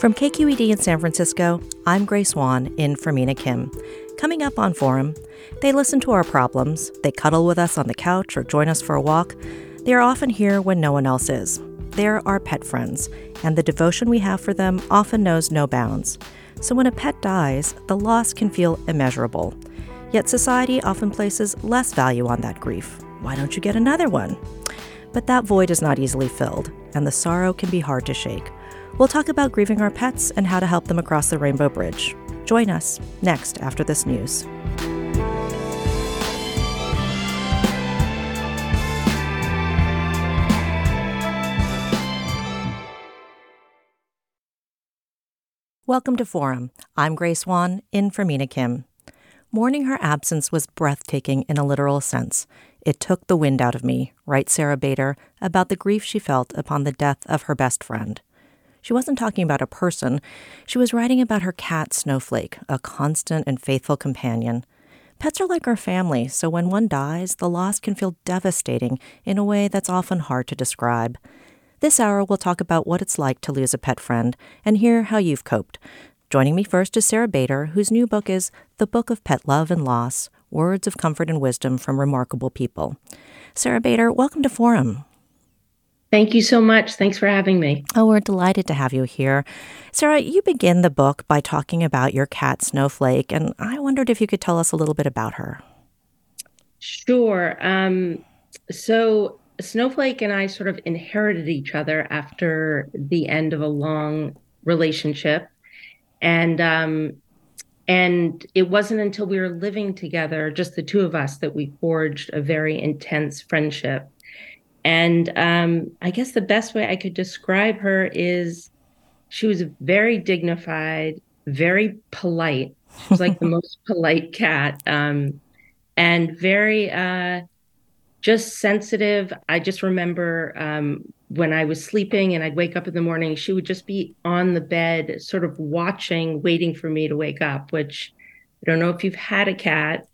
From KQED in San Francisco, I'm Grace Wan in for Mina Kim. Coming up on Forum, they listen to our problems, they cuddle with us on the couch or join us for a walk. They are often here when no one else is. They're our pet friends, and the devotion we have for them often knows no bounds. So when a pet dies, the loss can feel immeasurable. Yet society often places less value on that grief. Why don't you get another one? But that void is not easily filled, and the sorrow can be hard to shake. We'll talk about grieving our pets and how to help them across the Rainbow Bridge. Join us next after this news. Welcome to Forum. I'm Grace Wan, in for Mina Kim. Mourning her absence was breathtaking in a literal sense. It took the wind out of me, writes Sara Bader about the grief she felt upon the death of her best friend. She wasn't talking about a person, she was writing about her cat, Snowflake, a constant and faithful companion. Pets are like our family, so when one dies, the loss can feel devastating in a way that's often hard to describe. This hour, we'll talk about what it's like to lose a pet friend and hear how you've coped. Joining me first is Sara Bader, whose new book is The Book of Pet Love and Loss Words of Comfort and Wisdom from Remarkable People. Sara Bader, welcome to Forum. Thank you so much. Thanks for having me. Oh, we're delighted to have you here. Sara, you begin the book by talking about your cat, Snowflake, and I wondered if you could tell us a little bit about her. Sure. Um, so, Snowflake and I sort of inherited each other after the end of a long relationship. And um, and it wasn't until we were living together, just the two of us, that we forged a very intense friendship. And um, I guess the best way I could describe her is she was very dignified, very polite. She was like the most polite cat, um, and very uh, just sensitive. I just remember um, when I was sleeping and I'd wake up in the morning, she would just be on the bed, sort of watching, waiting for me to wake up, which I don't know if you've had a cat,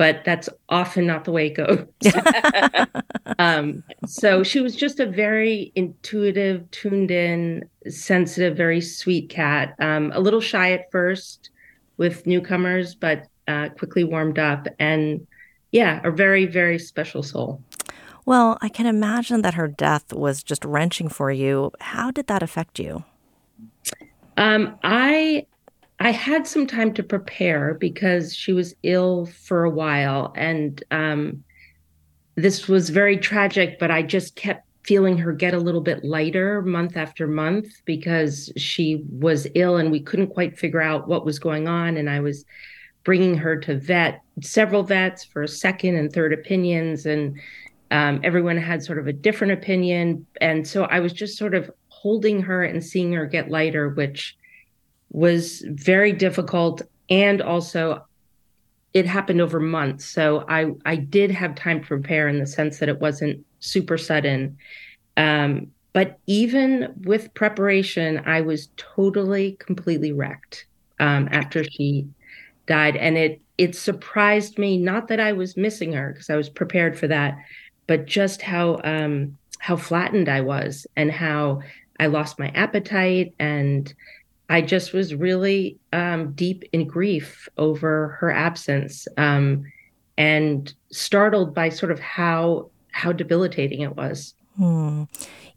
but that's often not the way it goes. um, so she was just a very intuitive, tuned in, sensitive, very sweet cat. Um, a little shy at first with newcomers, but uh, quickly warmed up. And yeah, a very, very special soul. Well, I can imagine that her death was just wrenching for you. How did that affect you? Um, I I had some time to prepare because she was ill for a while. And um, this was very tragic, but I just kept feeling her get a little bit lighter month after month because she was ill and we couldn't quite figure out what was going on. And I was bringing her to vet, several vets for second and third opinions. And um, everyone had sort of a different opinion. And so I was just sort of holding her and seeing her get lighter, which was very difficult and also it happened over months. So i i did have time to prepare in the sense that it wasn't super sudden. Um, but even with preparation i was totally completely wrecked um, after she died. And it it surprised me not that i was missing her because i was prepared for that but just how um, how flattened i was and how i lost my appetite and I just was really um, deep in grief over her absence um, and startled by sort of how how debilitating it was. Hmm.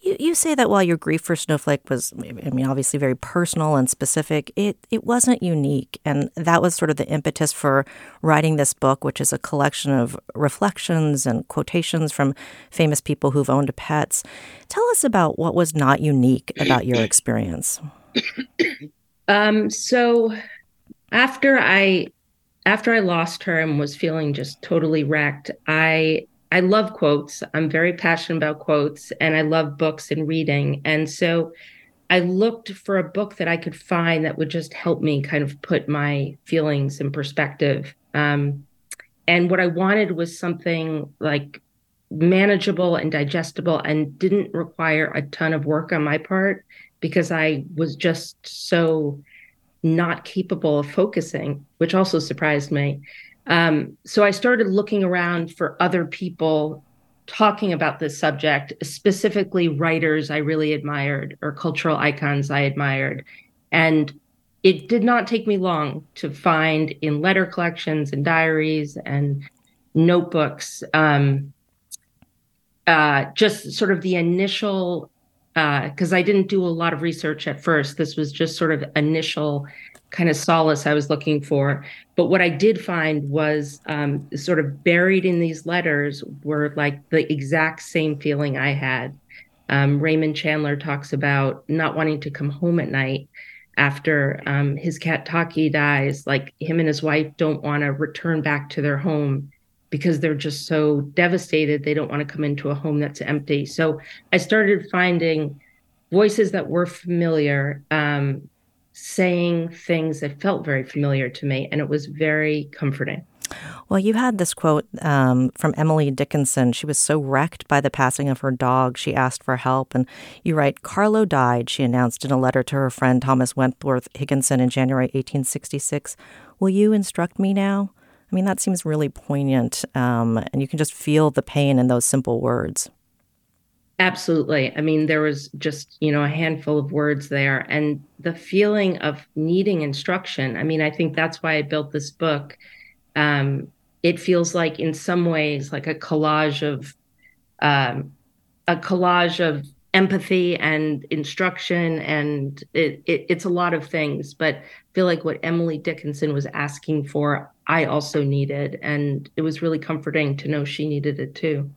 You, you say that while your grief for Snowflake was, I mean, obviously very personal and specific, it, it wasn't unique. And that was sort of the impetus for writing this book, which is a collection of reflections and quotations from famous people who've owned pets. Tell us about what was not unique about your experience. Um, so after I after I lost her and was feeling just totally wrecked, I I love quotes. I'm very passionate about quotes and I love books and reading. And so I looked for a book that I could find that would just help me kind of put my feelings in perspective. Um, and what I wanted was something like manageable and digestible and didn't require a ton of work on my part because I was just so not capable of focusing, which also surprised me. Um, so I started looking around for other people talking about this subject, specifically writers I really admired or cultural icons I admired. And it did not take me long to find in letter collections and diaries and notebooks um, uh, just sort of the initial because uh, I didn't do a lot of research at first. This was just sort of initial kind of solace I was looking for. But what I did find was um, sort of buried in these letters were like the exact same feeling I had. Um, Raymond Chandler talks about not wanting to come home at night after um, his cat Taki dies. Like him and his wife don't want to return back to their home because they're just so devastated. They don't want to come into a home that's empty. So I started finding voices that were familiar, um, saying things that felt very familiar to me, and it was very comforting. Well, you had this quote um, from Emily Dickinson. She was so wrecked by the passing of her dog, she asked for help. And you write, Carlo died, she announced in a letter to her friend Thomas Wentworth Higginson in January 1866. Will you instruct me now? I mean, that seems really poignant. Um, and you can just feel the pain in those simple words. Absolutely. I mean, there was just, you know, a handful of words there and the feeling of needing instruction. I mean, I think that's why I built this book. Um, it feels like, in some ways, like a collage of, um, a collage of empathy and instruction and it, it, it's a lot of things but I feel like what emily dickinson was asking for i also needed and it was really comforting to know she needed it too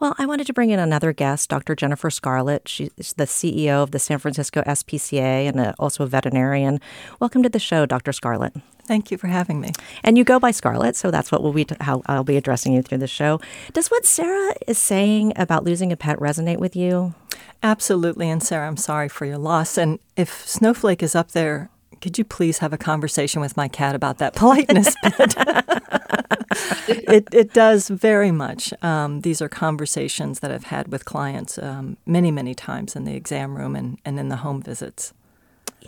well, I wanted to bring in another guest, Dr. Jennifer Scarlett. She's the CEO of the San Francisco SPCA and also a veterinarian. Welcome to the show, Dr. Scarlett. Thank you for having me. And you go by Scarlett, so that's what we'll be t- how I'll be addressing you through the show. Does what Sara is saying about losing a pet resonate with you? Absolutely. And Sara, I'm sorry for your loss. And if Snowflake is up there, could you please have a conversation with my cat about that politeness it, it does very much. Um, these are conversations that I've had with clients um, many, many times in the exam room and, and in the home visits.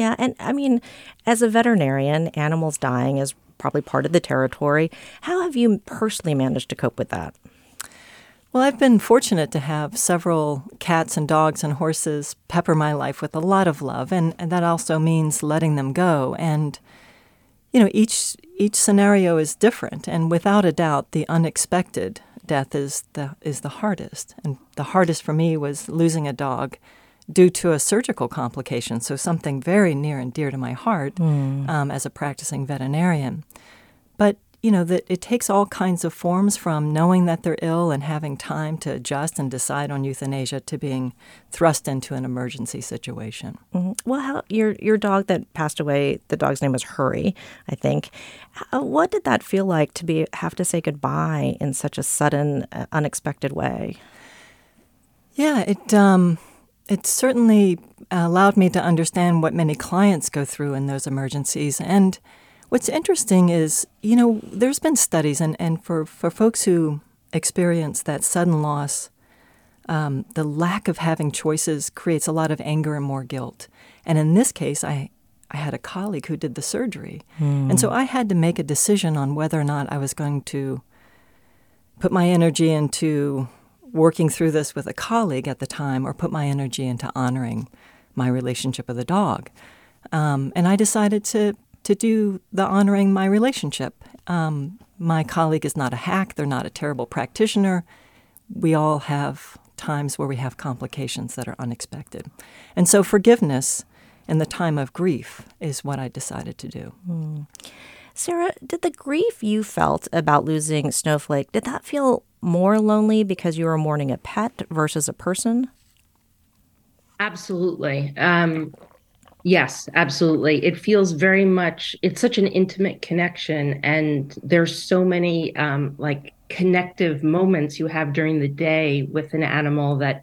Yeah. And I mean, as a veterinarian, animals dying is probably part of the territory. How have you personally managed to cope with that? Well, I've been fortunate to have several cats and dogs and horses pepper my life with a lot of love, and, and that also means letting them go. And, you know, each each scenario is different, and without a doubt, the unexpected death is the is the hardest. And the hardest for me was losing a dog due to a surgical complication, so something very near and dear to my heart mm. um, as a practicing veterinarian. But you know that it takes all kinds of forms from knowing that they're ill and having time to adjust and decide on euthanasia to being thrust into an emergency situation. Mm-hmm. Well, how, your your dog that passed away, the dog's name was Hurry, I think. How, what did that feel like to be have to say goodbye in such a sudden, uh, unexpected way? Yeah, it um, it certainly allowed me to understand what many clients go through in those emergencies and What's interesting is, you know, there's been studies, and, and for, for folks who experience that sudden loss, um, the lack of having choices creates a lot of anger and more guilt. And in this case, I, I had a colleague who did the surgery. Mm. And so I had to make a decision on whether or not I was going to put my energy into working through this with a colleague at the time or put my energy into honoring my relationship with the dog. Um, and I decided to to do the honoring my relationship. Um, my colleague is not a hack, they're not a terrible practitioner. We all have times where we have complications that are unexpected. And so forgiveness in the time of grief is what I decided to do. Mm. Sara, did the grief you felt about losing Snowflake, did that feel more lonely because you were mourning a pet versus a person? Absolutely. Um, yes, absolutely. It feels very much, it's such an intimate connection. And there's so many um, like connective moments you have during the day with an animal that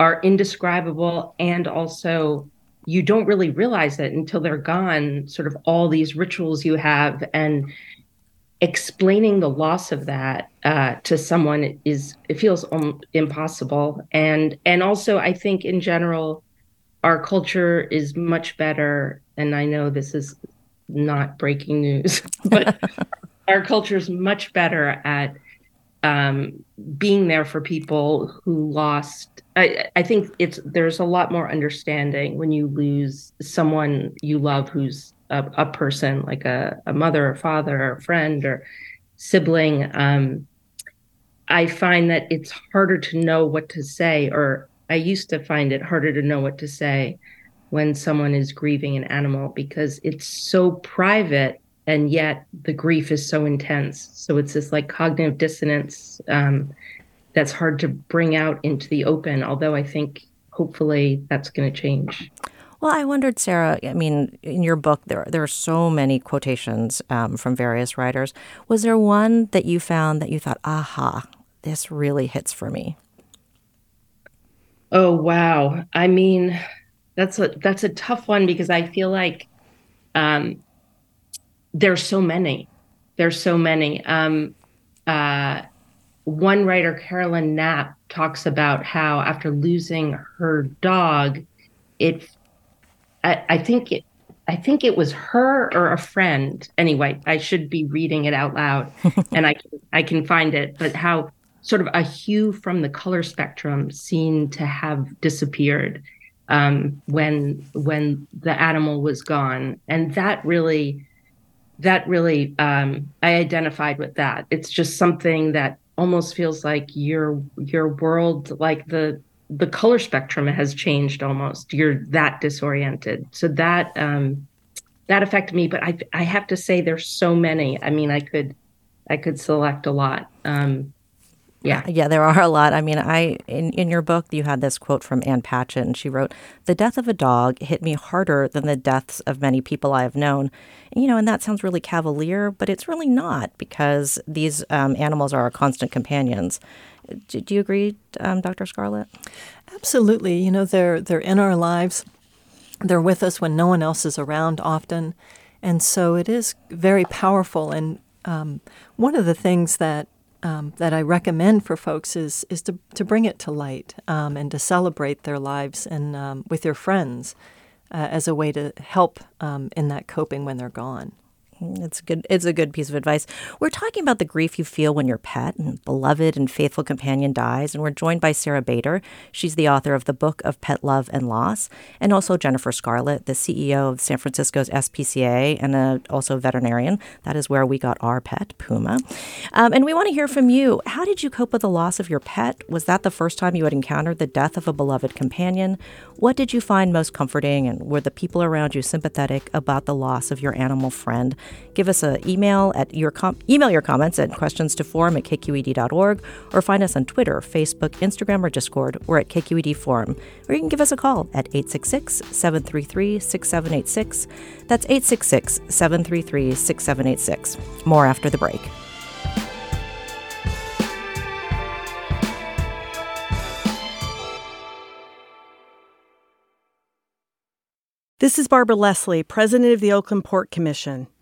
are indescribable and also you don't really realize it until they're gone sort of all these rituals you have and explaining the loss of that uh, to someone is it feels um, impossible. And and also i think in general our culture is much better and i know this is not breaking news but our culture is much better at um, being there for people who lost. I, I think it's there's a lot more understanding when you lose someone you love who's a, a person like a, a mother or father or friend or sibling. Um, I find that it's harder to know what to say, or I used to find it harder to know what to say when someone is grieving an animal because it's so private and yet the grief is so intense. So it's this like cognitive dissonance. Um, that's hard to bring out into the open, although I think hopefully that's going to change. Well, I wondered, Sara. I mean, in your book, there there are so many quotations um, from various writers. Was there one that you found that you thought, "Aha, this really hits for me"? Oh wow! I mean, that's a that's a tough one because I feel like um, there's so many. There's so many. Um, uh, one writer, Caroline Knapp, talks about how after losing her dog, it, I, I think it, I think it was her or a friend. Anyway, I should be reading it out loud, and I I can find it. But how sort of a hue from the color spectrum seemed to have disappeared um, when when the animal was gone, and that really that really um, I identified with that. It's just something that almost feels like your your world like the the color spectrum has changed almost. You're that disoriented. So that um that affected me but i i have to say there's so many. I mean i could i could select a lot. Um yeah. Yeah, there are a lot. I mean, I in, in your book you had this quote from Ann Patchett and she wrote, "The death of a dog hit me harder than the deaths of many people I have known." You know, and that sounds really cavalier, but it's really not because these um, animals are our constant companions. Do, do you agree, um, Dr. Scarlett? Absolutely. You know, they're they're in our lives. They're with us when no one else is around often. And so it is very powerful. And um, one of the things that um, that I recommend for folks is is to to bring it to light um, and to celebrate their lives and um, with their friends uh, as a way to help um, in that coping when they're gone. It's good. It's a good piece of advice. We're talking about the grief you feel when your pet and beloved and faithful companion dies, and we're joined by Sara Bader. She's the author of the book of Pet Love and Loss, and also Jennifer Scarlett, the CEO of San Francisco's SPCA and a, also a veterinarian. That is where we got our pet, Puma. Um, and we want to hear from you. How did you cope with the loss of your pet? Was that the first time you had encountered the death of a beloved companion? What did you find most comforting, and were the people around you sympathetic about the loss of your animal friend? Give us an email at your com- email your comments and questions to forum at kqed.org or find us on Twitter, Facebook, Instagram, or Discord. We're at KQED Forum. Or you can give us a call at 866 733 6786. That's 866 733 6786. More after the break. This is Barbara Leslie, President of the Oakland Port Commission.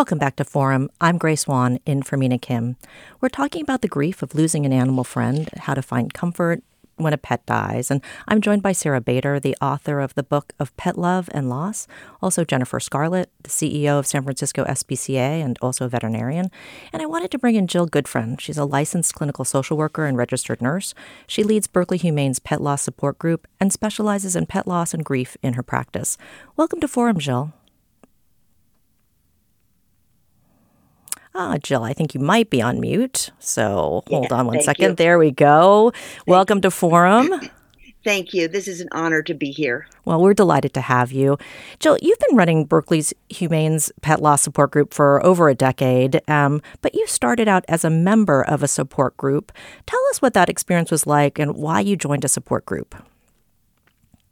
Welcome back to Forum. I'm Grace Wan in for Mina Kim. We're talking about the grief of losing an animal friend, how to find comfort when a pet dies. And I'm joined by Sara Bader, the author of the book of Pet Love and Loss, also Jennifer Scarlett, the CEO of San Francisco SPCA and also a veterinarian. And I wanted to bring in Jill Goodfriend. She's a licensed clinical social worker and registered nurse. She leads Berkeley Humane's Pet Loss Support Group and specializes in pet loss and grief in her practice. Welcome to Forum, Jill. Ah, Jill, I think you might be on mute. So hold on one second. you. There we go. Welcome to Forum. Thank you. This is an honor to be here. Well, we're delighted to have you. Jill, you've been running Berkeley's Humane's Pet Loss Support Group for over a decade, um, but you started out as a member of a support group. Tell us what that experience was like and why you joined a support group.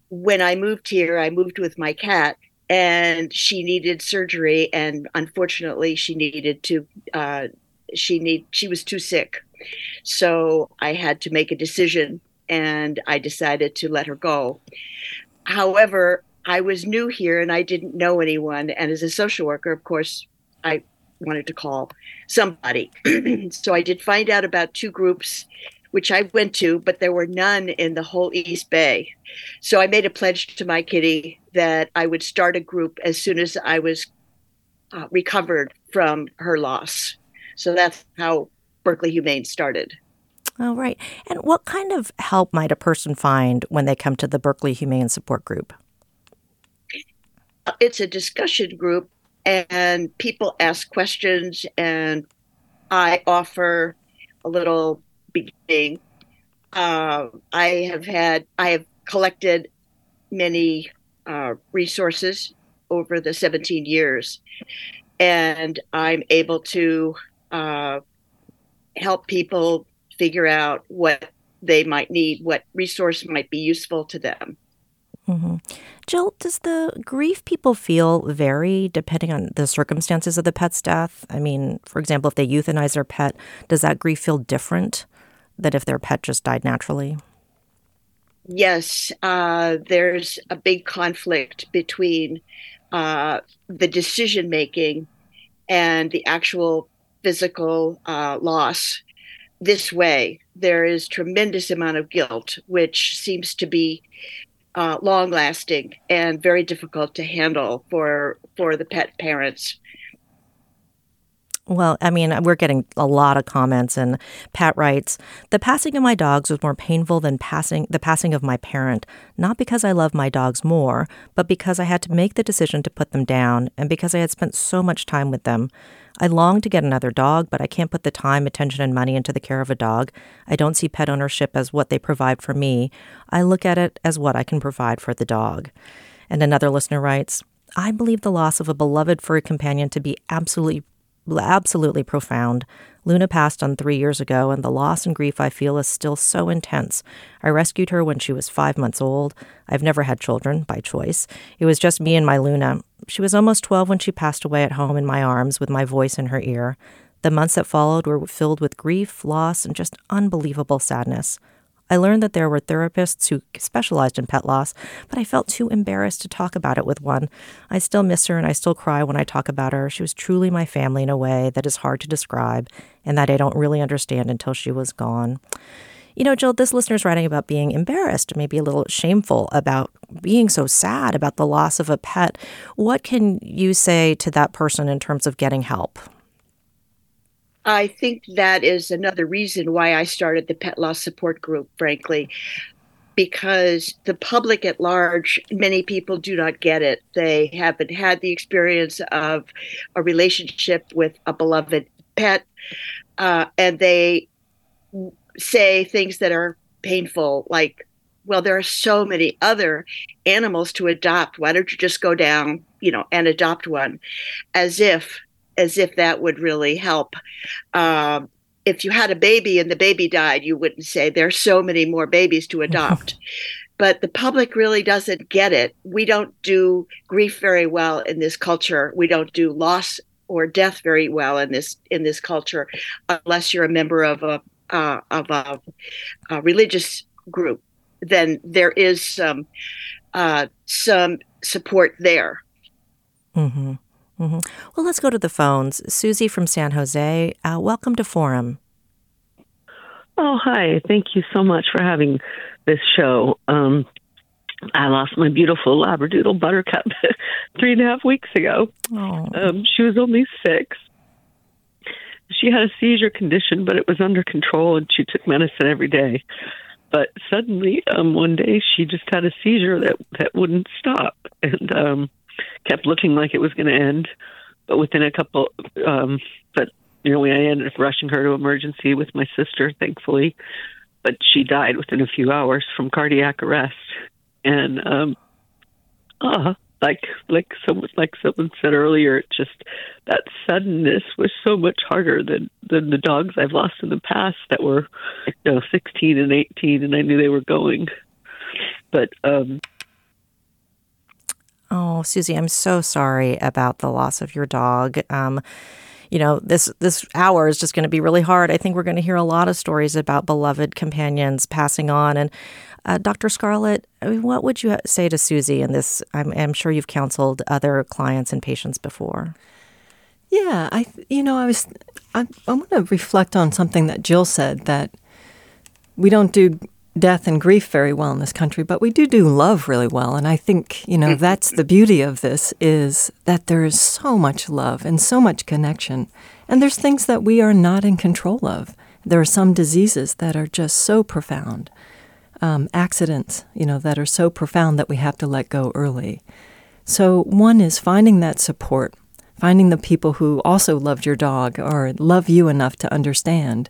When I moved here, I moved with my cat, and she needed surgery, and unfortunately, she needed to. Uh, she need she was too sick, so I had to make a decision, and I decided to let her go. However, I was new here, and I didn't know anyone, and as a social worker, of course, I wanted to call somebody. so I did find out about two groups which I went to, but there were none in the whole East Bay. So I made a pledge to my kitty that I would start a group as soon as I was uh, recovered from her loss. So that's how Berkeley Humane started. Oh, right. And what kind of help might a person find when they come to the Berkeley Humane Support Group? Uh, It's a discussion group, and people ask questions, and I offer a little beginning. Uh, I have had, I have collected many uh, resources over the 17 years, and I'm able to uh, help people figure out what they might need, what resource might be useful to them. hmm Jill, does the grief people feel vary depending on the circumstances of the pet's death? I mean, for example, if they euthanize their pet, does that grief feel different than if their pet just died naturally? Yes, uh, there's a big conflict between uh, the decision making and the actual physical uh, loss. This way, there is tremendous amount of guilt, which seems to be uh, long lasting and very difficult to handle for for the pet parents. Well, I mean, we're getting a lot of comments, and Pat writes, "The passing of my dogs was more painful than passing the passing of my parent. Not because I love my dogs more, but because I had to make the decision to put them down, and because I had spent so much time with them. I long to get another dog, but I can't put the time, attention, and money into the care of a dog. I don't see pet ownership as what they provide for me. I look at it as what I can provide for the dog." And another listener writes, I believe the loss of a beloved furry companion to be absolutely absolutely profound. Luna passed on three years ago, and the loss and grief I feel is still so intense. I rescued her when she was five months old. I've never had children by choice. It was just me and my Luna. She was almost 12 when she passed away at home in my arms with my voice in her ear. The months that followed were filled with grief, loss, and just unbelievable sadness. I learned that there were therapists who specialized in pet loss, but I felt too embarrassed to talk about it with one. I still miss her and I still cry when I talk about her. She was truly my family in a way that is hard to describe and that I don't really understand until she was gone. You know, Jill, this listener's writing about being embarrassed, maybe a little shameful about being so sad about the loss of a pet. What can you say to that person in terms of getting help? I think that is another reason why I started the pet loss support group, frankly, because the public at large, many people do not get it. They haven't had the experience of a relationship with a beloved pet, uh, and they say things that are painful, like, well, there are so many other animals to adopt. Why don't you just go down, you know, and adopt one? As if as if that would really help. Um, if you had a baby and the baby died, you wouldn't say there's so many more babies to adopt. but the public really doesn't get it. We don't do grief very well in this culture. We don't do loss or death very well in this in this culture, unless you're a member of a uh, of a, a, religious group. Then there is some uh, some support there. Mm-hmm. Mm-hmm. Well, let's go to the phones. Susie from San Jose, uh, welcome to Forum. Oh, hi. Thank you so much for having this show. Um, I lost my beautiful Labradoodle Buttercup three and a half weeks ago. Um, she was only six. She had a seizure condition, but it was under control, and she took medicine every day. But suddenly, um, one day, she just had a seizure that that wouldn't stop, and um, kept looking like it was going to end. But within a couple, um, but you know, we I ended up rushing her to emergency with my sister, thankfully. But she died within a few hours from cardiac arrest, and um, uh, like like someone like someone said earlier, just that suddenness was so much harder than than the dogs I've lost in the past that were you know 16 and 18, and I knew they were going. But um, Oh, Susie, I'm so sorry about the loss of your dog. Um, you know, this this hour is just going to be really hard. I think we're going to hear a lot of stories about beloved companions passing on. And uh, Dr. Scarlett, I mean, what would you say to Susie in this? I'm, I'm sure you've counseled other clients and patients before. Yeah, I you know I was I, I want to reflect on something that Jill said that we don't do death and grief very well in this country, but we do do love really well. And I think, you know, that's the beauty of this is that there is so much love and so much connection. And there's things that we are not in control of. There are some diseases that are just so profound, um, accidents, you know, that are so profound that we have to let go early. So, one is finding that support, finding the people who also loved your dog or love you enough to understand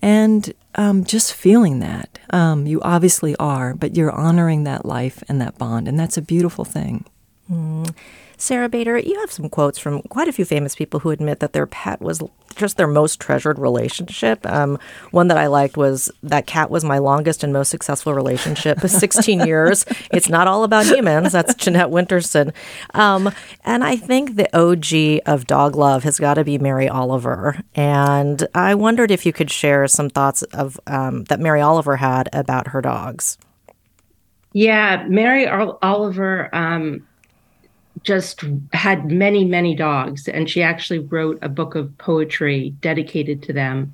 and um, just feeling that. Um, you obviously are, but you're honoring that life and that bond, and that's a beautiful thing. Mm. Sara Bader, you have some quotes from quite a few famous people who admit that their pet was just their most treasured relationship. Um, one that I liked was that cat was my longest and most successful relationship, 16 years. It's not all about humans. That's Jeanette Winterson. Um, and I think the OG of dog love has got to be Mary Oliver. And I wondered if you could share some thoughts of um, that Mary Oliver had about her dogs. Yeah, Mary Oliver um, just had many, many dogs. And she actually wrote a book of poetry dedicated to them.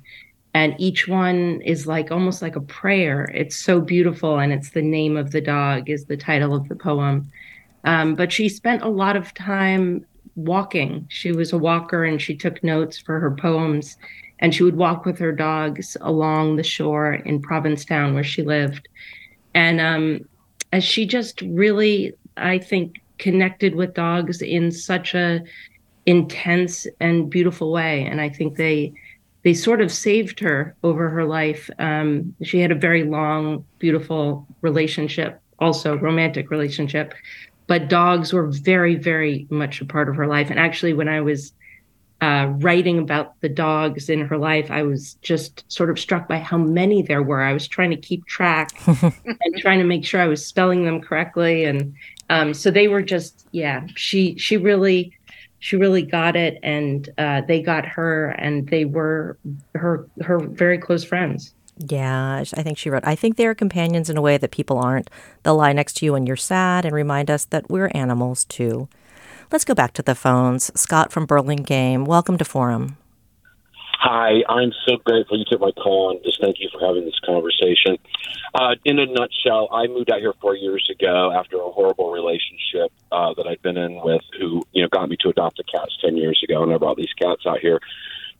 And each one is like almost like a prayer. It's so beautiful. And it's the name of the dog, is the title of the poem. Um, but she spent a lot of time walking. She was a walker and she took notes for her poems. And she would walk with her dogs along the shore in Provincetown where she lived. And um, as she just really, I think, connected with dogs in such a intense and beautiful way. And i think they they sort of saved her over her life. Um, she had a very long beautiful relationship also romantic relationship but dogs were very very much a part of her life. And actually when i was uh, writing about the dogs in her life, I was just sort of struck by how many there were. I was trying to keep track and trying to make sure I was spelling them correctly, and um, so they were just yeah. She she really she really got it, and uh, they got her, and they were her her very close friends. Yeah, I think she wrote, I think they are companions in a way that people aren't. They'll lie next to you when you're sad and remind us that we're animals too. Let's go back to the phones. Scott from Burlingame, welcome to Forum. Hi, I'm so grateful you took my call and just thank you for having this conversation. Uh, in a nutshell, I moved out here four years ago after a horrible relationship uh, that I'd been in with who, you know, got me to adopt the cats 10 years ago. And I brought these cats out here.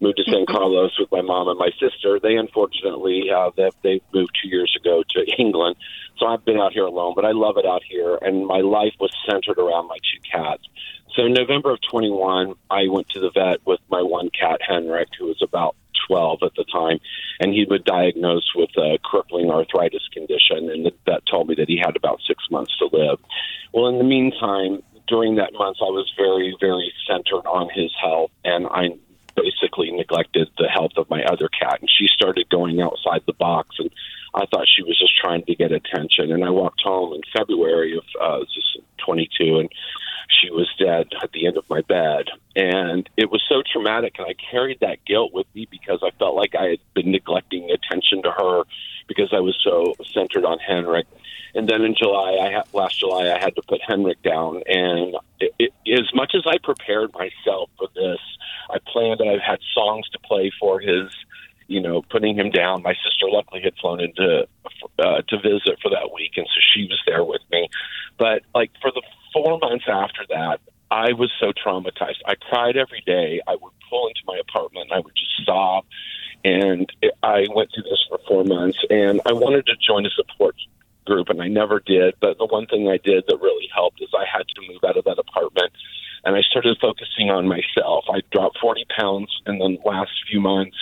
Moved to San Carlos with my mom and my sister. They unfortunately, uh, they, they moved two years ago to England. So I've been out here alone, but I love it out here. And my life was centered around my two cats. So in November of 21, I went to the vet with my one cat, Henrik, who was about 12 at the time, and he was diagnosed with a crippling arthritis condition, and the vet told me that he had about six months to live. Well, in the meantime, during that month, I was very, very centered on his health, and I basically neglected the health of my other cat, and she started going outside the box and I thought she was just trying to get attention. And I walked home in February of uh, just 22, and she was dead at the end of my bed. And it was so traumatic, and I carried that guilt with me because I felt like I had been neglecting attention to her because I was so centered on Henrik. And then in July, I ha- last July, I had to put Henrik down. And it, it, as much as I prepared myself for this, I planned. I had songs to play for his you know, putting him down. My sister luckily had flown into uh, to visit for that week, and so she was there with me. But like for the four months after that, I was so traumatized. I cried every day. I would pull into my apartment and I would just sob. And it, I went through this for four months, and I wanted to join a support group, and I never did. But the one thing I did that really helped is I had to move out of that apartment and I started focusing on myself. I dropped 40 pounds in the last few months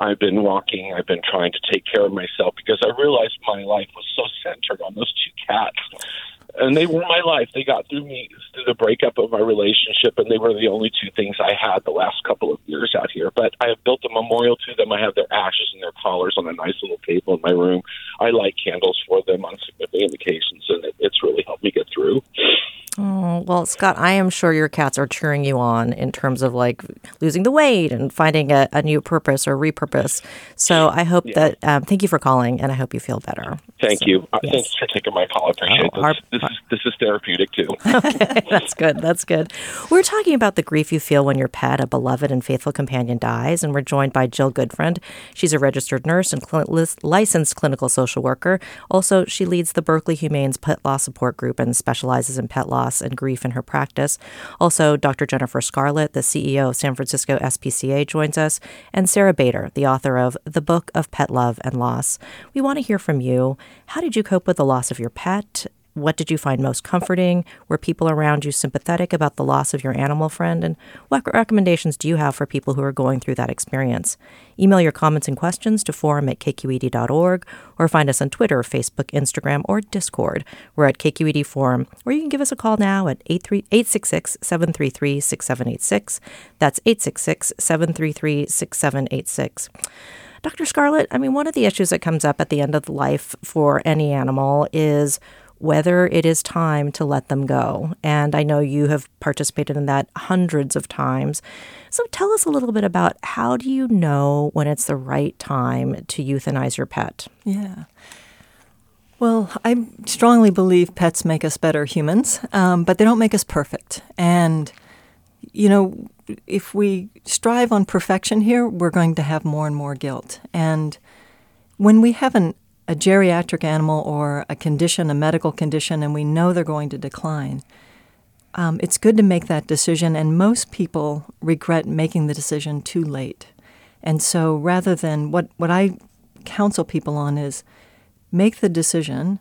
I've been walking. I've been trying to take care of myself because I realized my life was so centered on those two cats. And they were my life. They got through me through the breakup of my relationship, and they were the only two things I had the last couple of years out here. But I have built a memorial to them. I have their ashes and their collars on a nice little table in my room. I light candles for them on significant occasions, and it, it's really helped me get through. Oh, well, Scott, I am sure your cats are cheering you on in terms of like losing the weight and finding a, a new purpose or repurpose. So I hope yeah. that, um, thank you for calling and I hope you feel better. Thank so, you. Uh, yes. Thanks for taking my call. I appreciate oh, our, this. This is, this is therapeutic too. okay, that's good. That's good. We're talking about the grief you feel when your pet, a beloved and faithful companion, dies. And we're joined by Jill Goodfriend. She's a registered nurse and cl- licensed clinical social worker. Also, she leads the Berkeley Humane's Pet Loss Support Group and specializes in pet loss loss and grief in her practice. Also, Dr. Jennifer Scarlett, the CEO of San Francisco SPCA, joins us, and Sara Bader, the author of The Book of Pet Love and Loss. We want to hear from you. How did you cope with the loss of your pet? What did you find most comforting? Were people around you sympathetic about the loss of your animal friend? And what recommendations do you have for people who are going through that experience? Email your comments and questions to forum at kqed.org or find us on Twitter, Facebook, Instagram, or Discord. We're at KQED Forum, or you can give us a call now at 866 733 6786. That's 866 733 6786. Dr. Scarlett, I mean, one of the issues that comes up at the end of life for any animal is whether it is time to let them go. And I know you have participated in that hundreds of times. So tell us a little bit about how do you know when it's the right time to euthanize your pet? Yeah. Well, I strongly believe pets make us better humans, um, but they don't make us perfect. And, you know, if we strive on perfection here, we're going to have more and more guilt. And when we have an a geriatric animal or a condition, a medical condition, and we know they're going to decline, um, it's good to make that decision. And most people regret making the decision too late. And so rather than what, what I counsel people on is make the decision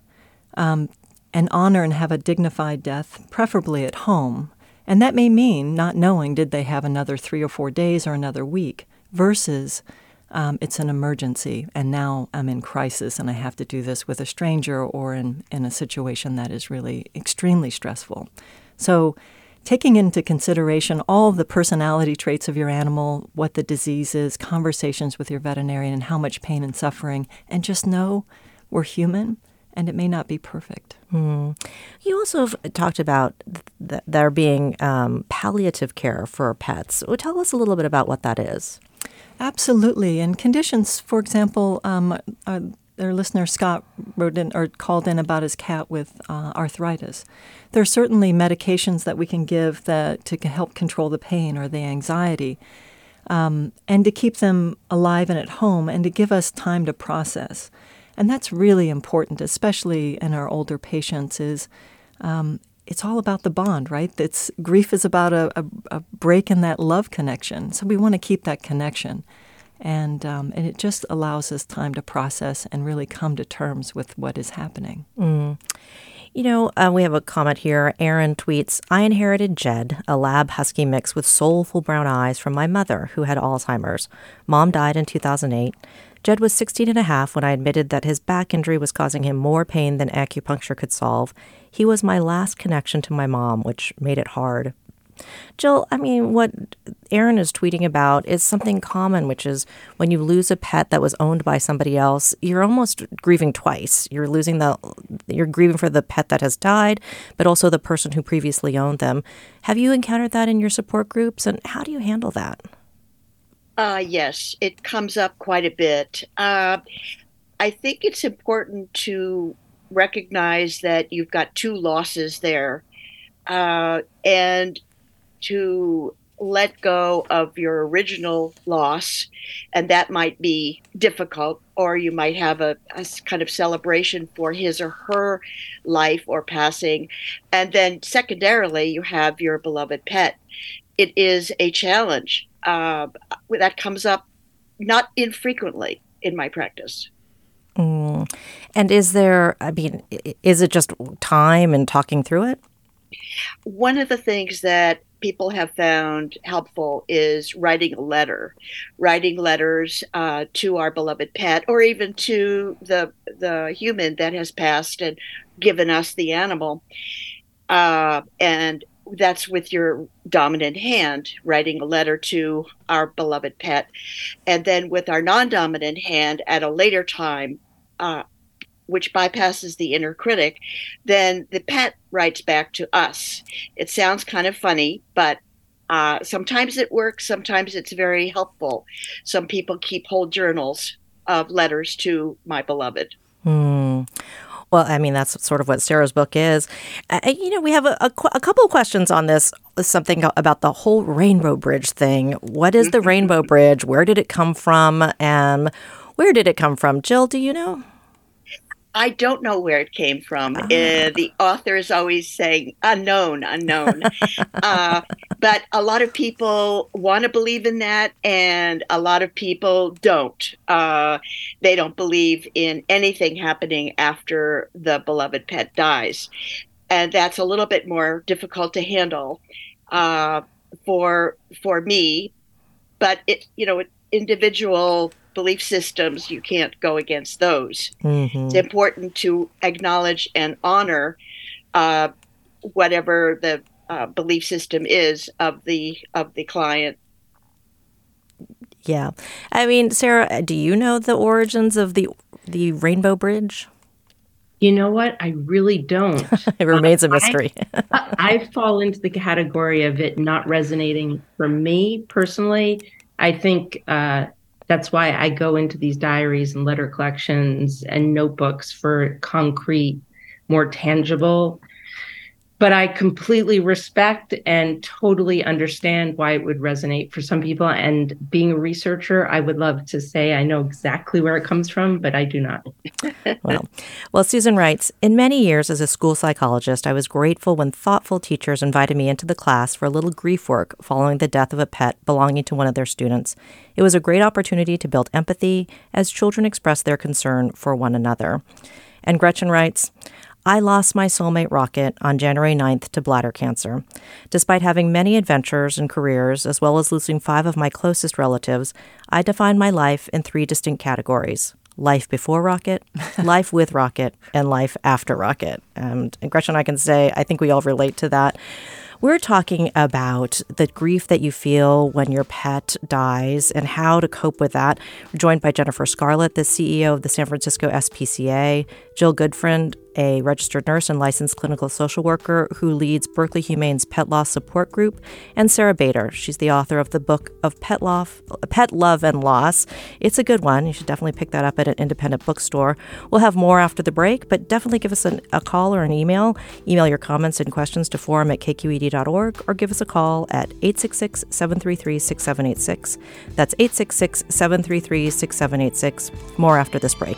um, and honor and have a dignified death, preferably at home. And that may mean not knowing did they have another three or four days or another week versus um, it's an emergency, and now I'm in crisis, and I have to do this with a stranger or in, in a situation that is really extremely stressful. So, taking into consideration all the personality traits of your animal, what the disease is, conversations with your veterinarian, and how much pain and suffering, and just know we're human and it may not be perfect. Mm. You also have talked about th- there being um, palliative care for pets. tell us a little bit about what that is. Absolutely. And conditions, for example, um, uh, their listener Scott wrote in or called in about his cat with uh, arthritis. There are certainly medications that we can give that to help control the pain or the anxiety, um, and to keep them alive and at home, and to give us time to process. And that's really important, especially in our older patients. Is um, it's all about the bond, right? It's grief is about a, a, a break in that love connection. So we want to keep that connection, and um, and it just allows us time to process and really come to terms with what is happening. Mm. You know, uh, we have a comment here. Aaron tweets I inherited Jed, a lab husky mix with soulful brown eyes from my mother, who had Alzheimer's. Mom died in 2008. Jed was 16 and a half when I admitted that his back injury was causing him more pain than acupuncture could solve. He was my last connection to my mom, which made it hard. Jill, I mean, what Aaron is tweeting about is something common, which is when you lose a pet that was owned by somebody else, you're almost grieving twice. You're losing the, you're grieving for the pet that has died, but also the person who previously owned them. Have you encountered that in your support groups, and how do you handle that? Uh, yes, it comes up quite a bit. Uh, I think it's important to recognize that you've got two losses there uh, and to let go of your original loss. And that might be difficult, or you might have a, a, kind of celebration for his or her life or passing. And then, secondarily, you have your beloved pet. It is a challenge uh, that comes up not infrequently in my practice. Mm. And is there, I mean, is it just time and talking through it? One of the things that people have found helpful is writing a letter, writing letters uh, to our beloved pet, or even to the the human that has passed and given us the animal. Uh, and that's with your dominant hand, writing a letter to our beloved pet. And then with our non dominant hand at a later time, uh, which bypasses the inner critic, then the pet writes back to us. It sounds kind of funny, but uh, sometimes it works, sometimes it's very helpful. Some people keep whole journals of letters to my beloved. Hmm. Well, I mean, that's sort of what Sara's book is. Uh, you know, we have a, a, a, couple of questions on this, something about the whole Rainbow Bridge thing. What is the Rainbow Bridge? Where did it come from? And where did it come from? Jill, do you know? I don't know where it came from. Uh, the author is always saying unknown, unknown. uh, but a lot of people want to believe in that, and a lot of people don't. Uh, they don't believe in anything happening after the beloved pet dies. And that's a little bit more difficult to handle uh, for for me. But it, you know, individual belief systems, you can't go against those. Mm-hmm. It's important to acknowledge and honor uh, whatever the uh, belief system is of the of the client. Yeah, I mean, Sara, do you know the origins of the the Rainbow Bridge? You know what? I really don't. it remains a mystery. I, I, fall into the category of it not resonating for me personally. I think uh, that's why I go into these diaries and letter collections and notebooks for concrete, more tangible. But I completely respect and totally understand why it would resonate for some people. And being a researcher, I would love to say I know exactly where it comes from, but I do not. well, well, Susan writes In many years as a school psychologist, I was grateful when thoughtful teachers invited me into the class for a little grief work following the death of a pet belonging to one of their students. It was a great opportunity to build empathy as children express their concern for one another. And Gretchen writes, I lost my soulmate Rocket on January 9th to bladder cancer. Despite having many adventures and careers, as well as losing five of my closest relatives, I define my life in three distinct categories life before Rocket, life with Rocket, and life after Rocket. And, and Gretchen, I can say, I think we all relate to that. We're talking about the grief that you feel when your pet dies and how to cope with that. We're joined by Jennifer Scarlett, the CEO of the San Francisco SPCA, Jill Goodfriend, a registered nurse and licensed clinical social worker who leads Berkeley Humane's Pet Loss Support Group, and Sara Bader. She's the author of the book of Pet Love, Pet Love and Loss. It's a good one. You should definitely pick that up at an independent bookstore. We'll have more after the break, but definitely give us an, a call or an email. Email your comments and questions to forum at kqed.org or give us a call at 866 733 6786. That's 866 733 6786. More after this break.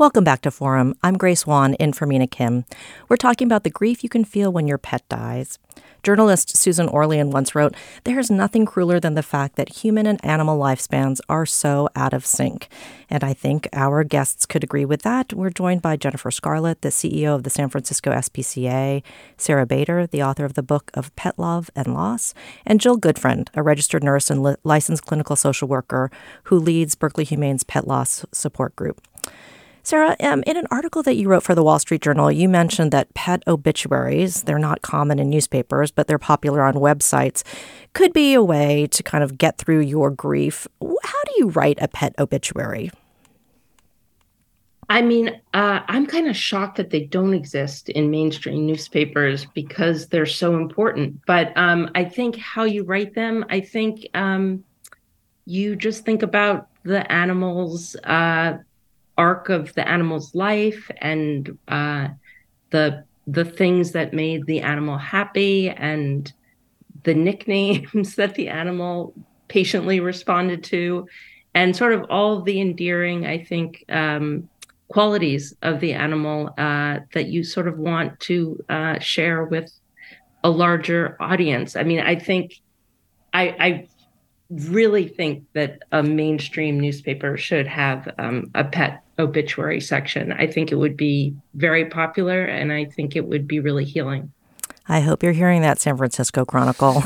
Welcome back to Forum. I'm Grace Wan in for Mina Kim. We're talking about the grief you can feel when your pet dies. Journalist Susan Orlean once wrote, There's nothing crueler than the fact that human and animal lifespans are so out of sync. And I think our guests could agree with that. We're joined by Jennifer Scarlett, the CEO of the San Francisco SPCA, Sara Bader, the author of the book of Pet Love and Loss, and Jill Goodfriend, a registered nurse and li- licensed clinical social worker who leads Berkeley Humane's Pet Loss Support Group. Sara, um, in an article that you wrote for the Wall Street Journal, you mentioned that pet obituaries, they're not common in newspapers, but they're popular on websites, could be a way to kind of get through your grief. How do you write a pet obituary? I mean, uh, I'm kind of shocked that they don't exist in mainstream newspapers because they're so important. But um, I think how you write them, I think um, you just think about the animals. Uh, arc of the animal's life and uh, the the things that made the animal happy and the nicknames that the animal patiently responded to and sort of all the endearing i think um, qualities of the animal uh, that you sort of want to uh, share with a larger audience. I mean i think i i really think that a mainstream newspaper should have um, a pet obituary section. I think it would be very popular and I think it would be really healing. I hope you're hearing that, San Francisco Chronicle.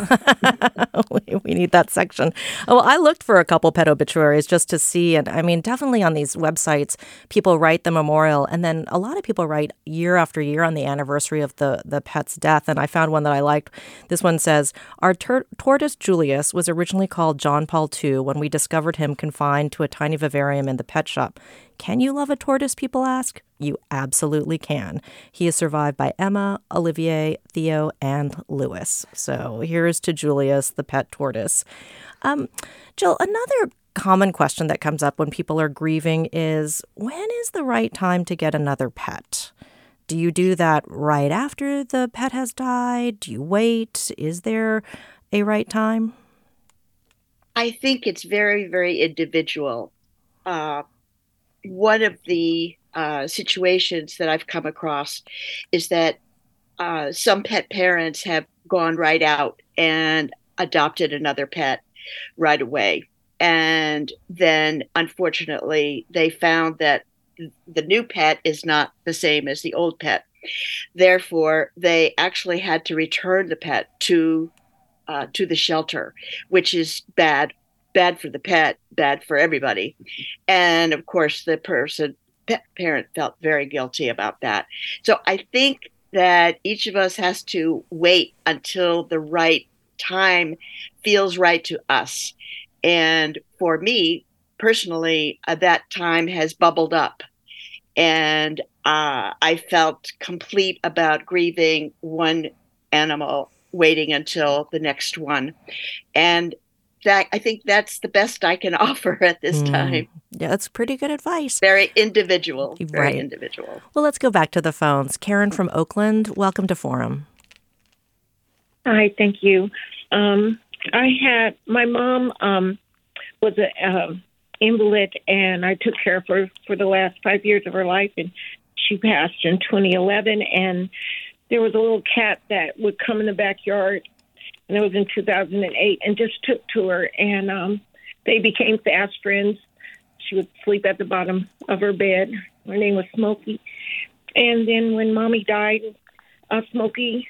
we, need that section. Oh, I looked for a couple pet obituaries just to see. And I mean, definitely on these websites, people write the memorial. And then a lot of people write year after year on the anniversary of the, the pet's death. And I found one that I liked. This one says Our tur- tortoise Julius was originally called John Paul II when we discovered him confined to a tiny vivarium in the pet shop. Can you love a tortoise? People ask. You absolutely can. He is survived by Emma, Olivier, Theo, and Louis. So here's to Julius, the pet tortoise. Um, Jill, another common question that comes up when people are grieving is when is the right time to get another pet? Do you do that right after the pet has died? Do you wait? Is there a right time? I think it's very, very individual. Uh, one of the uh, situations that I've come across is that uh, some pet parents have gone right out and adopted another pet right away. And then, unfortunately, they found that the new pet is not the same as the old pet. Therefore, they actually had to return the pet to uh, to the shelter, which is bad bad for the pet, bad for everybody. And of course, the person, parent felt very guilty about that. So I think that each of us has to wait until the right time feels right to us. And for me personally, uh, that time has bubbled up. And uh, I felt complete about grieving one animal, waiting until the next one. And that I think that's the best I can offer at this mm. time. Yeah, that's pretty good advice. Very individual. Very right. individual. Well, let's go back to the phones. Karen from Oakland, welcome to Forum. Hi, thank you. Um, I had my mom um, was an uh, invalid, and I took care of her for the last five years of her life, and she passed in 2011. And there was a little cat that would come in the backyard and it was in 2008, and just took to her, and um, they became fast friends. She would sleep at the bottom of her bed. Her name was Smokey. And then when mommy died, uh, Smokey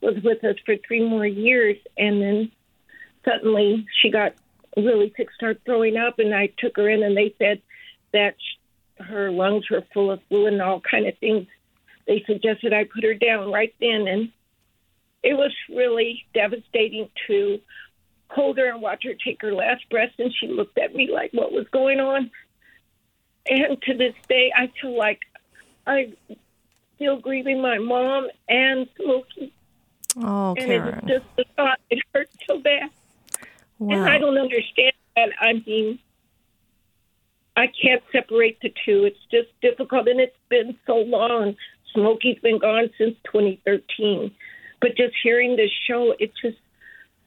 was with us for three more years, and then suddenly she got really sick, started throwing up, and I took her in, and they said that her lungs were full of fluid and all kind of things. They suggested I put her down right then, and it was really devastating to hold her and watch her take her last breath. And she looked at me like, what was going on? and to this day, I feel like I still grieving my mom and Smokey. Oh, and Karen. it's just the thought it hurts so bad. Wow. And I don't understand that. I mean, I can't separate the two. It's just difficult, and it's been so long. Smokey's been gone since 2013, but just hearing this show, it just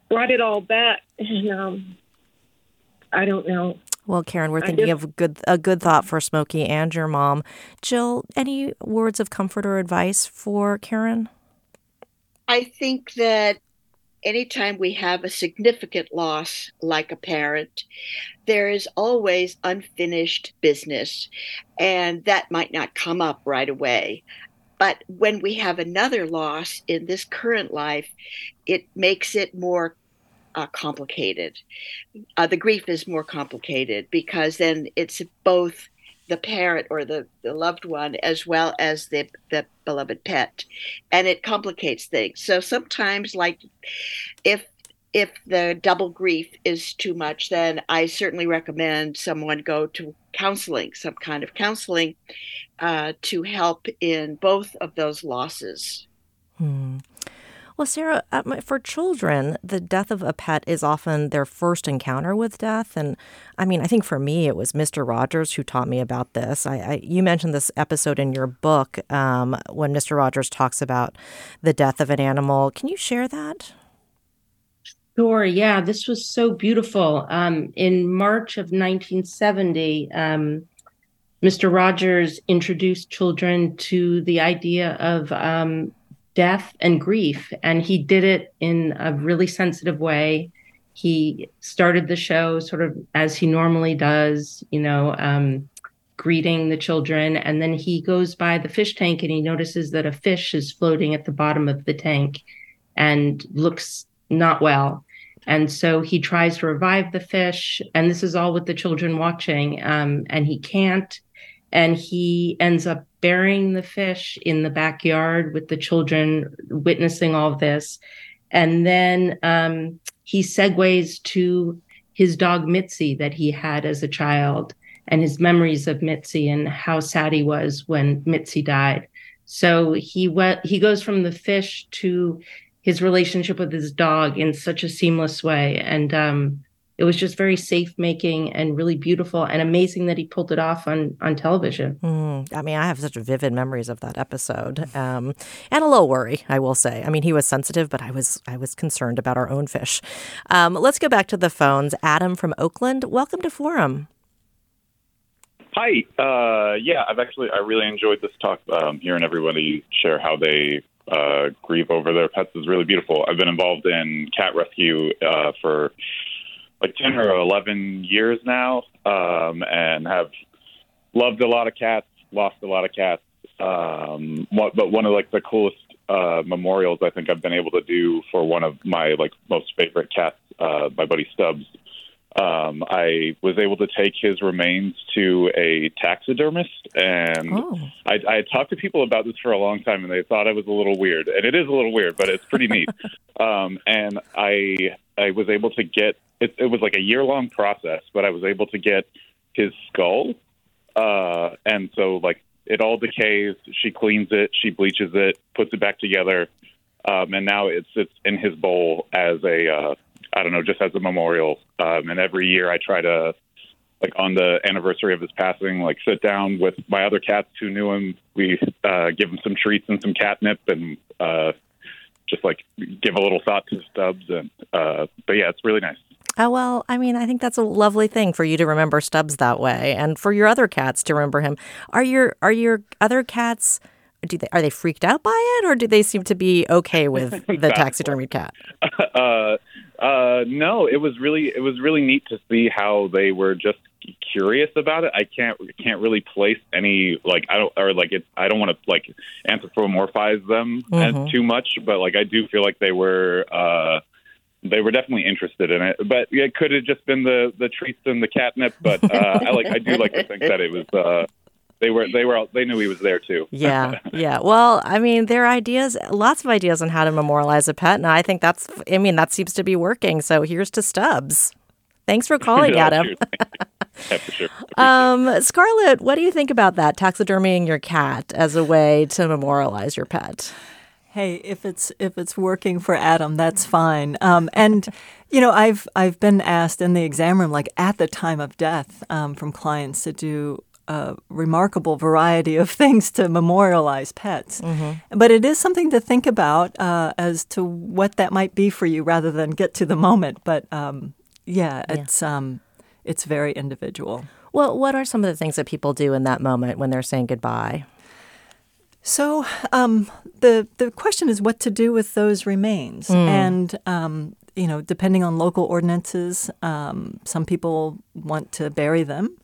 brought it all back. And um, I don't know. Well, Karen, we're thinking just- of good a good thought for Smokey and your mom. Jill, any words of comfort or advice for Karen? I think that anytime we have a significant loss like a parent, there is always unfinished business, and that might not come up right away. But when we have another loss in this current life, it makes it more uh, complicated. Uh, the grief is more complicated because then it's both the parent or the, the loved one as well as the, the beloved pet and it complicates things so sometimes like if if the double grief is too much then i certainly recommend someone go to counseling some kind of counseling uh, to help in both of those losses Hmm. Well, Sara, uh, for children, the death of a pet is often their first encounter with death. And I mean, I think for me, it was Mr. Rogers who taught me about this. I, I you mentioned this episode in your book um, when Mr. Rogers talks about the death of an animal. Can you share that? Sure. Yeah, this was so beautiful. Um, in March of 1970, um, Mr. Rogers introduced children to the idea of um, death and grief, and he did it in a really sensitive way. He started the show sort of as he normally does, you know, um, greeting the children, and then he goes by the fish tank and he notices that a fish is floating at the bottom of the tank and looks not well. And so he tries to revive the fish, and this is all with the children watching, um, and he can't. And he ends up burying the fish in the backyard with the children witnessing all this. And then um, he segues to his dog Mitzi that he had as a child and his memories of Mitzi and how sad he was when Mitzi died. So he went he goes from the fish to his relationship with his dog in such a seamless way. And um, it was just very safe making and really beautiful and amazing that he pulled it off on on television. Mm, I mean, I have such vivid memories of that episode, um, and a little worry, I will say. I mean, he was sensitive, but I was I was concerned about our own fish. Um, let's go back to the phones. Adam from Oakland, welcome to Forum. Hi. Uh, yeah, I've actually I really enjoyed this talk. Um, hearing everybody share how they uh, grieve over their pets is really beautiful. I've been involved in cat rescue uh, for like ten or eleven years now, um, and have loved a lot of cats, lost a lot of cats. Um, but one of like the coolest uh, memorials I think I've been able to do for one of my like most favorite cats, uh, my buddy Stubbs. Um, I was able to take his remains to a taxidermist, and Oh. I, I talked to people about this for a long time, and they thought I was a little weird, and it is a little weird, but it's pretty neat. um, and I I was able to get it. It was like a year long process, but I was able to get his skull, uh, and so like it all decays. She cleans it, she bleaches it, puts it back together, um, and now it's it's in his bowl as a uh, I don't know, just as a memorial. Um, and every year I try to like on the anniversary of his passing, like sit down with my other cats who knew him. We uh, give him some treats and some catnip, and uh, just like give a little thought to Stubbs. And uh, but yeah, it's really nice. Oh, well, I mean, I think that's a lovely thing for you to remember Stubbs that way and for your other cats to remember him. Are your are your other cats do they are they freaked out by it or do they seem to be okay with the taxidermy cat? uh, uh, no, it was really it was really neat to see how they were just curious about it. I can't can't really place any like I don't or like it. I don't want to like anthropomorphize them Mhm. as too much, but like I do feel like they were. uh they were definitely interested in it, but it could have just been the the treats and the catnip. But uh, I like I do like to think that it was uh, they were they were they knew he was there too. Yeah, yeah. Well, I mean, there are ideas, lots of ideas on how to memorialize a pet, and I think that's, I mean, that seems to be working. So here's to Stubbs. Thanks for calling, Yeah, Adam. cheers. Yeah, for sure. Um, Scarlett, what do you think about that taxidermying your cat as a way to memorialize your pet? Hey, if it's if it's working for Adam, that's fine. Um, and you know, I've I've been asked in the exam room, like at the time of death, um, from clients to do a remarkable variety of things to memorialize pets. Mm-hmm. But it is something to think about uh, as to what that might be for you, rather than get to the moment. But um, yeah, yeah, it's um, it's very individual. Well, what are some of the things that people do in that moment when they're saying goodbye? So um, the the question is what to do with those remains, mm. and um, you know, depending on local ordinances, um, some people want to bury them.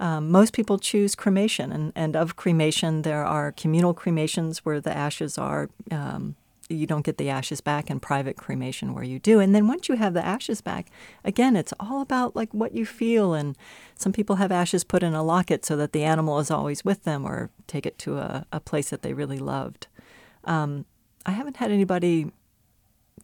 Um, most people choose cremation, and, and of cremation, there are communal cremations where the ashes are um, you don't get the ashes back and private cremation where you do. And then once you have the ashes back, again, it's all about like what you feel. And some people have ashes put in a locket so that the animal is always with them or take it to a, a place that they really loved. Um, I haven't had anybody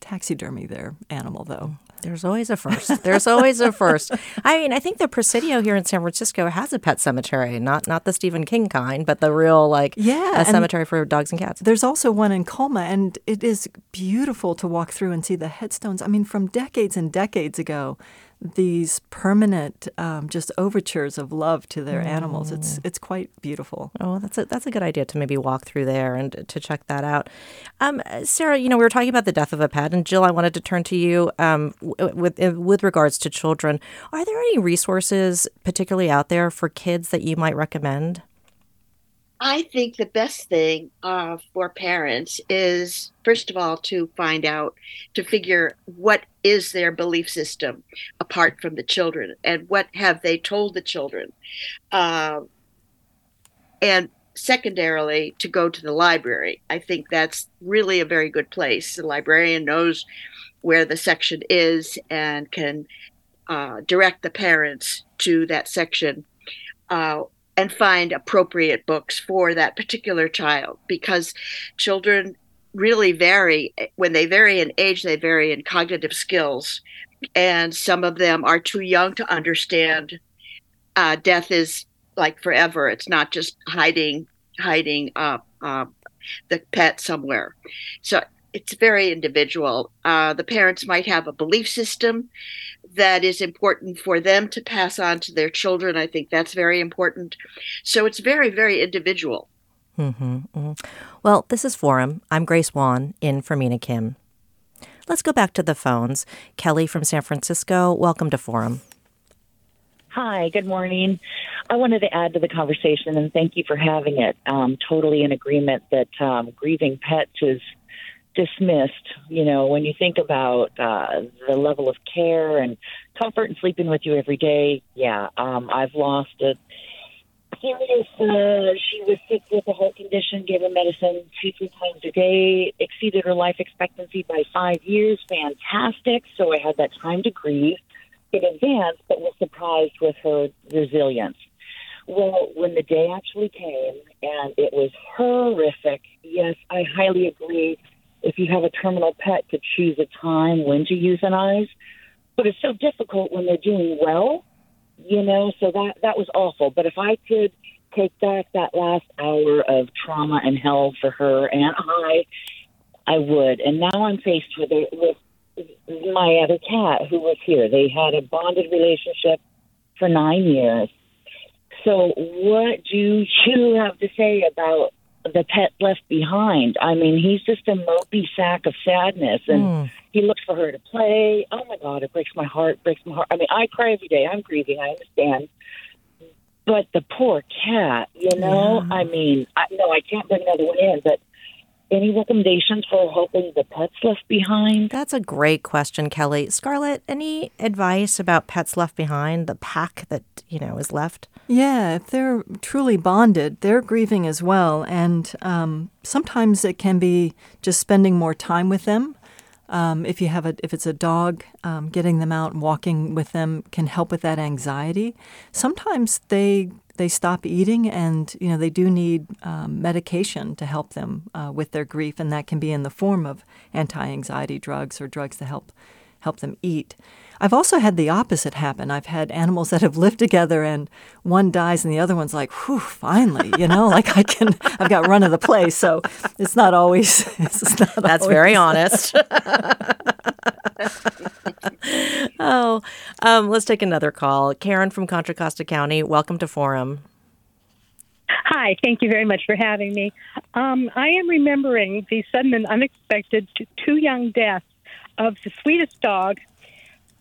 taxidermy their animal though. There's always a first. There's always a first. I mean, I think the Presidio here in San Francisco has a pet cemetery, not not the Stephen King kind, but the real like yeah, a cemetery for dogs and cats. There's also one in Colma, and it is beautiful to walk through and see the headstones. I mean, from decades and decades ago, these permanent um, just overtures of love to their mm. animals. It's it's quite beautiful. Oh, that's a that's a good idea to maybe walk through there and to check that out. Um, Sara, you know we were talking about the death of a pet, and Jill, I wanted to turn to you um, with with regards to children. Are there any resources, particularly out there for kids, that you might recommend? I think the best thing uh, for parents is, first of all, to find out, to figure what is their belief system apart from the children and what have they told the children. Uh, and secondarily, to go to the library. I think that's really a very good place. The librarian knows where the section is and can uh, direct the parents to that section. Uh, and find appropriate books for that particular child because children really vary. When they vary in age they vary in cognitive skills and some of them are too young to understand uh, death is like forever. It's not just hiding hiding uh, uh, the pet somewhere. So it's very individual. Uh, the parents might have a belief system that is important for them to pass on to their children. I think that's very important. So it's very, very individual. Mm-hmm, mm-hmm. Well, this is Forum. I'm Grace Wan in for Mina Kim. Let's go back to the phones. Kelly from San Francisco, welcome to Forum. Hi, good morning. I wanted to add to the conversation and thank you for having it. Um, totally in agreement that um, grieving pets is dismissed. You know, when you think about uh, the level of care and comfort and sleeping with you every day, yeah, um, I've lost a serious. Uh, she was sick with a heart condition, gave her medicine two, three times a day, exceeded her life expectancy by five years. Fantastic. So I had that time to grieve in advance, but was surprised with her resilience. Well, when the day actually came and it was horrific, yes, I highly agree if you have a terminal pet to choose a time when to euthanize. But it's so difficult when they're doing well, you know, so that that was awful. But if I could take back that last hour of trauma and hell for her and I, I would. And now I'm faced with it with my other cat who was here. They had a bonded relationship for nine years. So, what do you have to say about the pet left behind. I mean, he's just a mopey sack of sadness, and mm. he looks for her to play. Oh my God, it breaks my heart. Breaks my heart. I mean, I cry every day. I'm grieving. I understand. But the poor cat, you know. Yeah. I mean, I, no, I can't bring another one in. But any recommendations for helping the pets left behind? That's a great question, Kelly. Scarlett, any advice about pets left behind, the pack that, you know, is left? Yeah, if they're truly bonded, they're grieving as well. And um, sometimes it can be just spending more time with them. Um, if you have a, if it's a dog, um, getting them out and walking with them can help with that anxiety. Sometimes they they stop eating, and you know they do need um, medication to help them uh, with their grief, and that can be in the form of anti-anxiety drugs or drugs to help help them eat. I've also had the opposite happen. I've had animals that have lived together and one dies and the other one's like, whew, finally, you know, like I can, I've got run of the place. So it's not always, it's not That's always. very honest. oh, um, let's take another call. Karen from Contra Costa County, welcome to Forum. Hi, thank you very much for having me. Um, I am remembering the sudden and unexpected t- two young deaths of the sweetest dog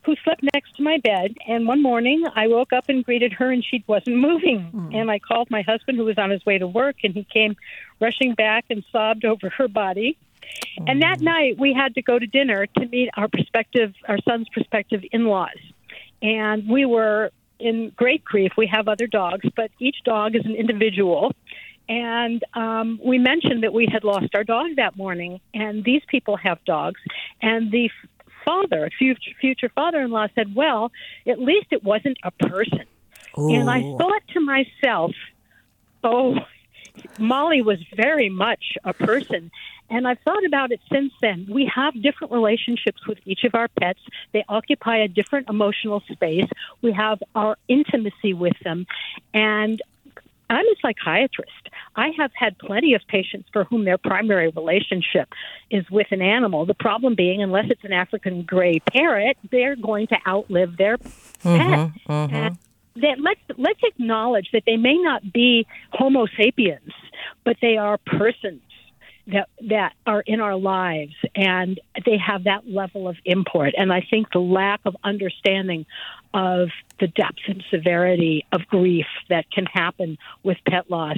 who slept next to my bed. And one morning I woke up and greeted her, and she wasn't moving. Mm. And I called my husband, who was on his way to work, and he came rushing back and sobbed over her body. And that night we had to go to dinner to meet our prospective, our son's prospective in-laws, and we were in great grief. We have other dogs, but each dog is an individual. And um, we mentioned that we had lost our dog that morning, and these people have dogs. And the father, a future, future father-in-law, said, "Well, at least it wasn't a person." And I thought to myself, "Oh, Molly was very much a person." And I've thought about it since then. We have different relationships with each of our pets. They occupy a different emotional space. We have our intimacy with them. And I'm a psychiatrist. I have had plenty of patients for whom their primary relationship is with an animal. The problem being, unless it's an African gray parrot, they're going to outlive their pet. Mm-hmm, mm-hmm. That let's let's acknowledge that they may not be Homo sapiens, but they are persons that that are in our lives, and they have that level of import. And I think the lack of understanding of the depth and severity of grief that can happen with pet loss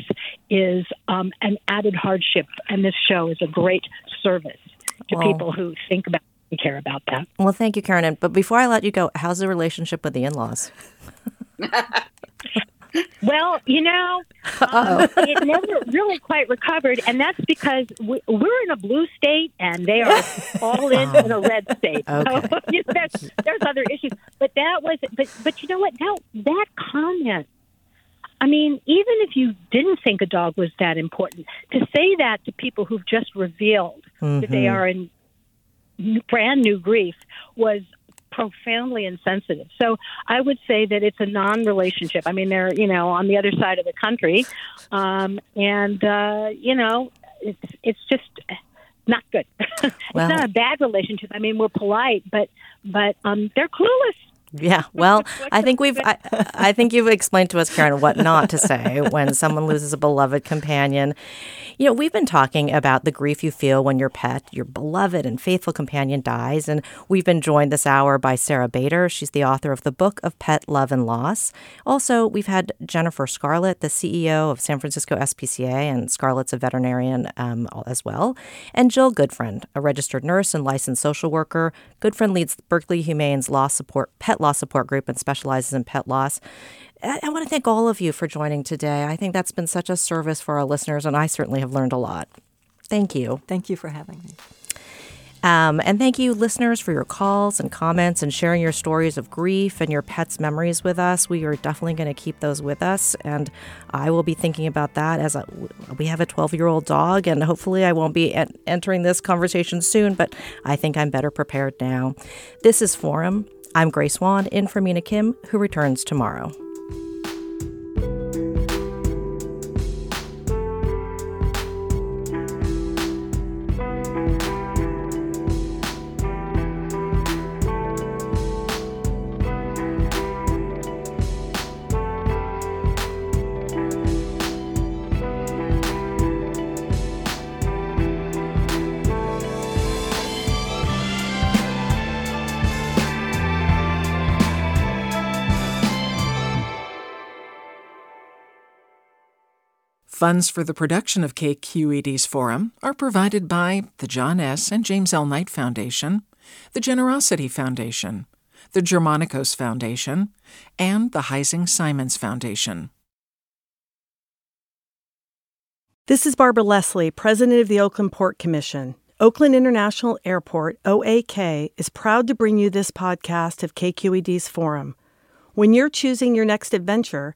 is um, an added hardship. And this show is a great service to Well- people who think about and care about that. Well, thank you, Karen. And- But before I let you go, how's the relationship with the in laws? Well, you know, um, it never really quite recovered, and that's because we, we're in a blue state and they are all in, in a red state. So, Okay. you know, there's, there's other issues, but that was, but but you know what? That that comment. I mean, even if you didn't think a dog was that important, to say that to people who've just revealed that they Mhm. are in brand new grief was profoundly insensitive. So I would say that it's a non-relationship. I mean, they're you know on the other side of the country, um, and uh, you know it's it's just not good. it's not a bad relationship. I mean, we're polite, but but um, they're clueless. Yeah, well, I think we've, I, I think you've explained to us, Karen, what not to say when someone loses a beloved companion. You know, we've been talking about the grief you feel when your pet, your beloved and faithful companion dies. And we've been joined this hour by Sara Bader. She's the author of the book of Pet Love and Loss. Also, we've had Jennifer Scarlett, the CEO of San Francisco SPCA, and Scarlett's a veterinarian um, as well. And Jill Goodfriend, a registered nurse and licensed social worker. Goodfriend leads Berkeley Humane's loss support, pet loss support group and specializes in pet loss. I, want to thank all of you for joining today. I think that's been such a service for our listeners, and I certainly have learned a lot. Thank you. Thank you for having me. Um, and thank you, listeners, for your calls and comments and sharing your stories of grief and your pets' memories with us. We are definitely going to keep those with us. And I will be thinking about that as a, we have a 12 year old dog, and hopefully I won't be en- entering this conversation soon, but I think I'm better prepared now. This is Forum. I'm Grace Wan in for Mina Kim, who returns tomorrow. Funds for the production of KQED's forum are provided by the John S. and James L. Knight Foundation, the Generosity Foundation, the Germanacos Foundation, and the Heising Simons Foundation. This is Barbara Leslie, President of the Oakland Port Commission. Oakland International Airport, OAK, is proud to bring you this podcast of KQED's Forum. When you're choosing your next adventure,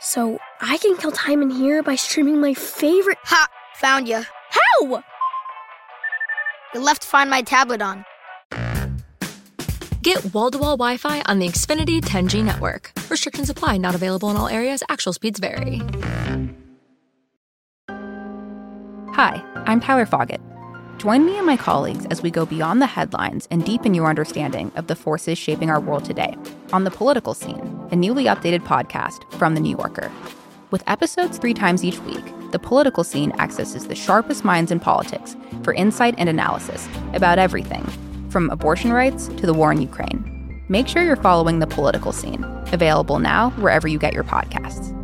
So I can kill time in here by streaming my favorite. Ha! Found you. How? You left Find My tablet on. Get wall to wall Wi Fi on the Xfinity 10G network. Restrictions apply, not available in all areas. Actual speeds vary. Hi, I'm Tyler Foggatt. Join me and my colleagues as we go beyond the headlines and deepen your understanding of the forces shaping our world today on The Political Scene, a newly updated podcast from The New Yorker. With episodes three times each week, The Political Scene accesses the sharpest minds in politics for insight and analysis about everything, from abortion rights to the war in Ukraine. Make sure you're following The Political Scene, available now wherever you get your podcasts.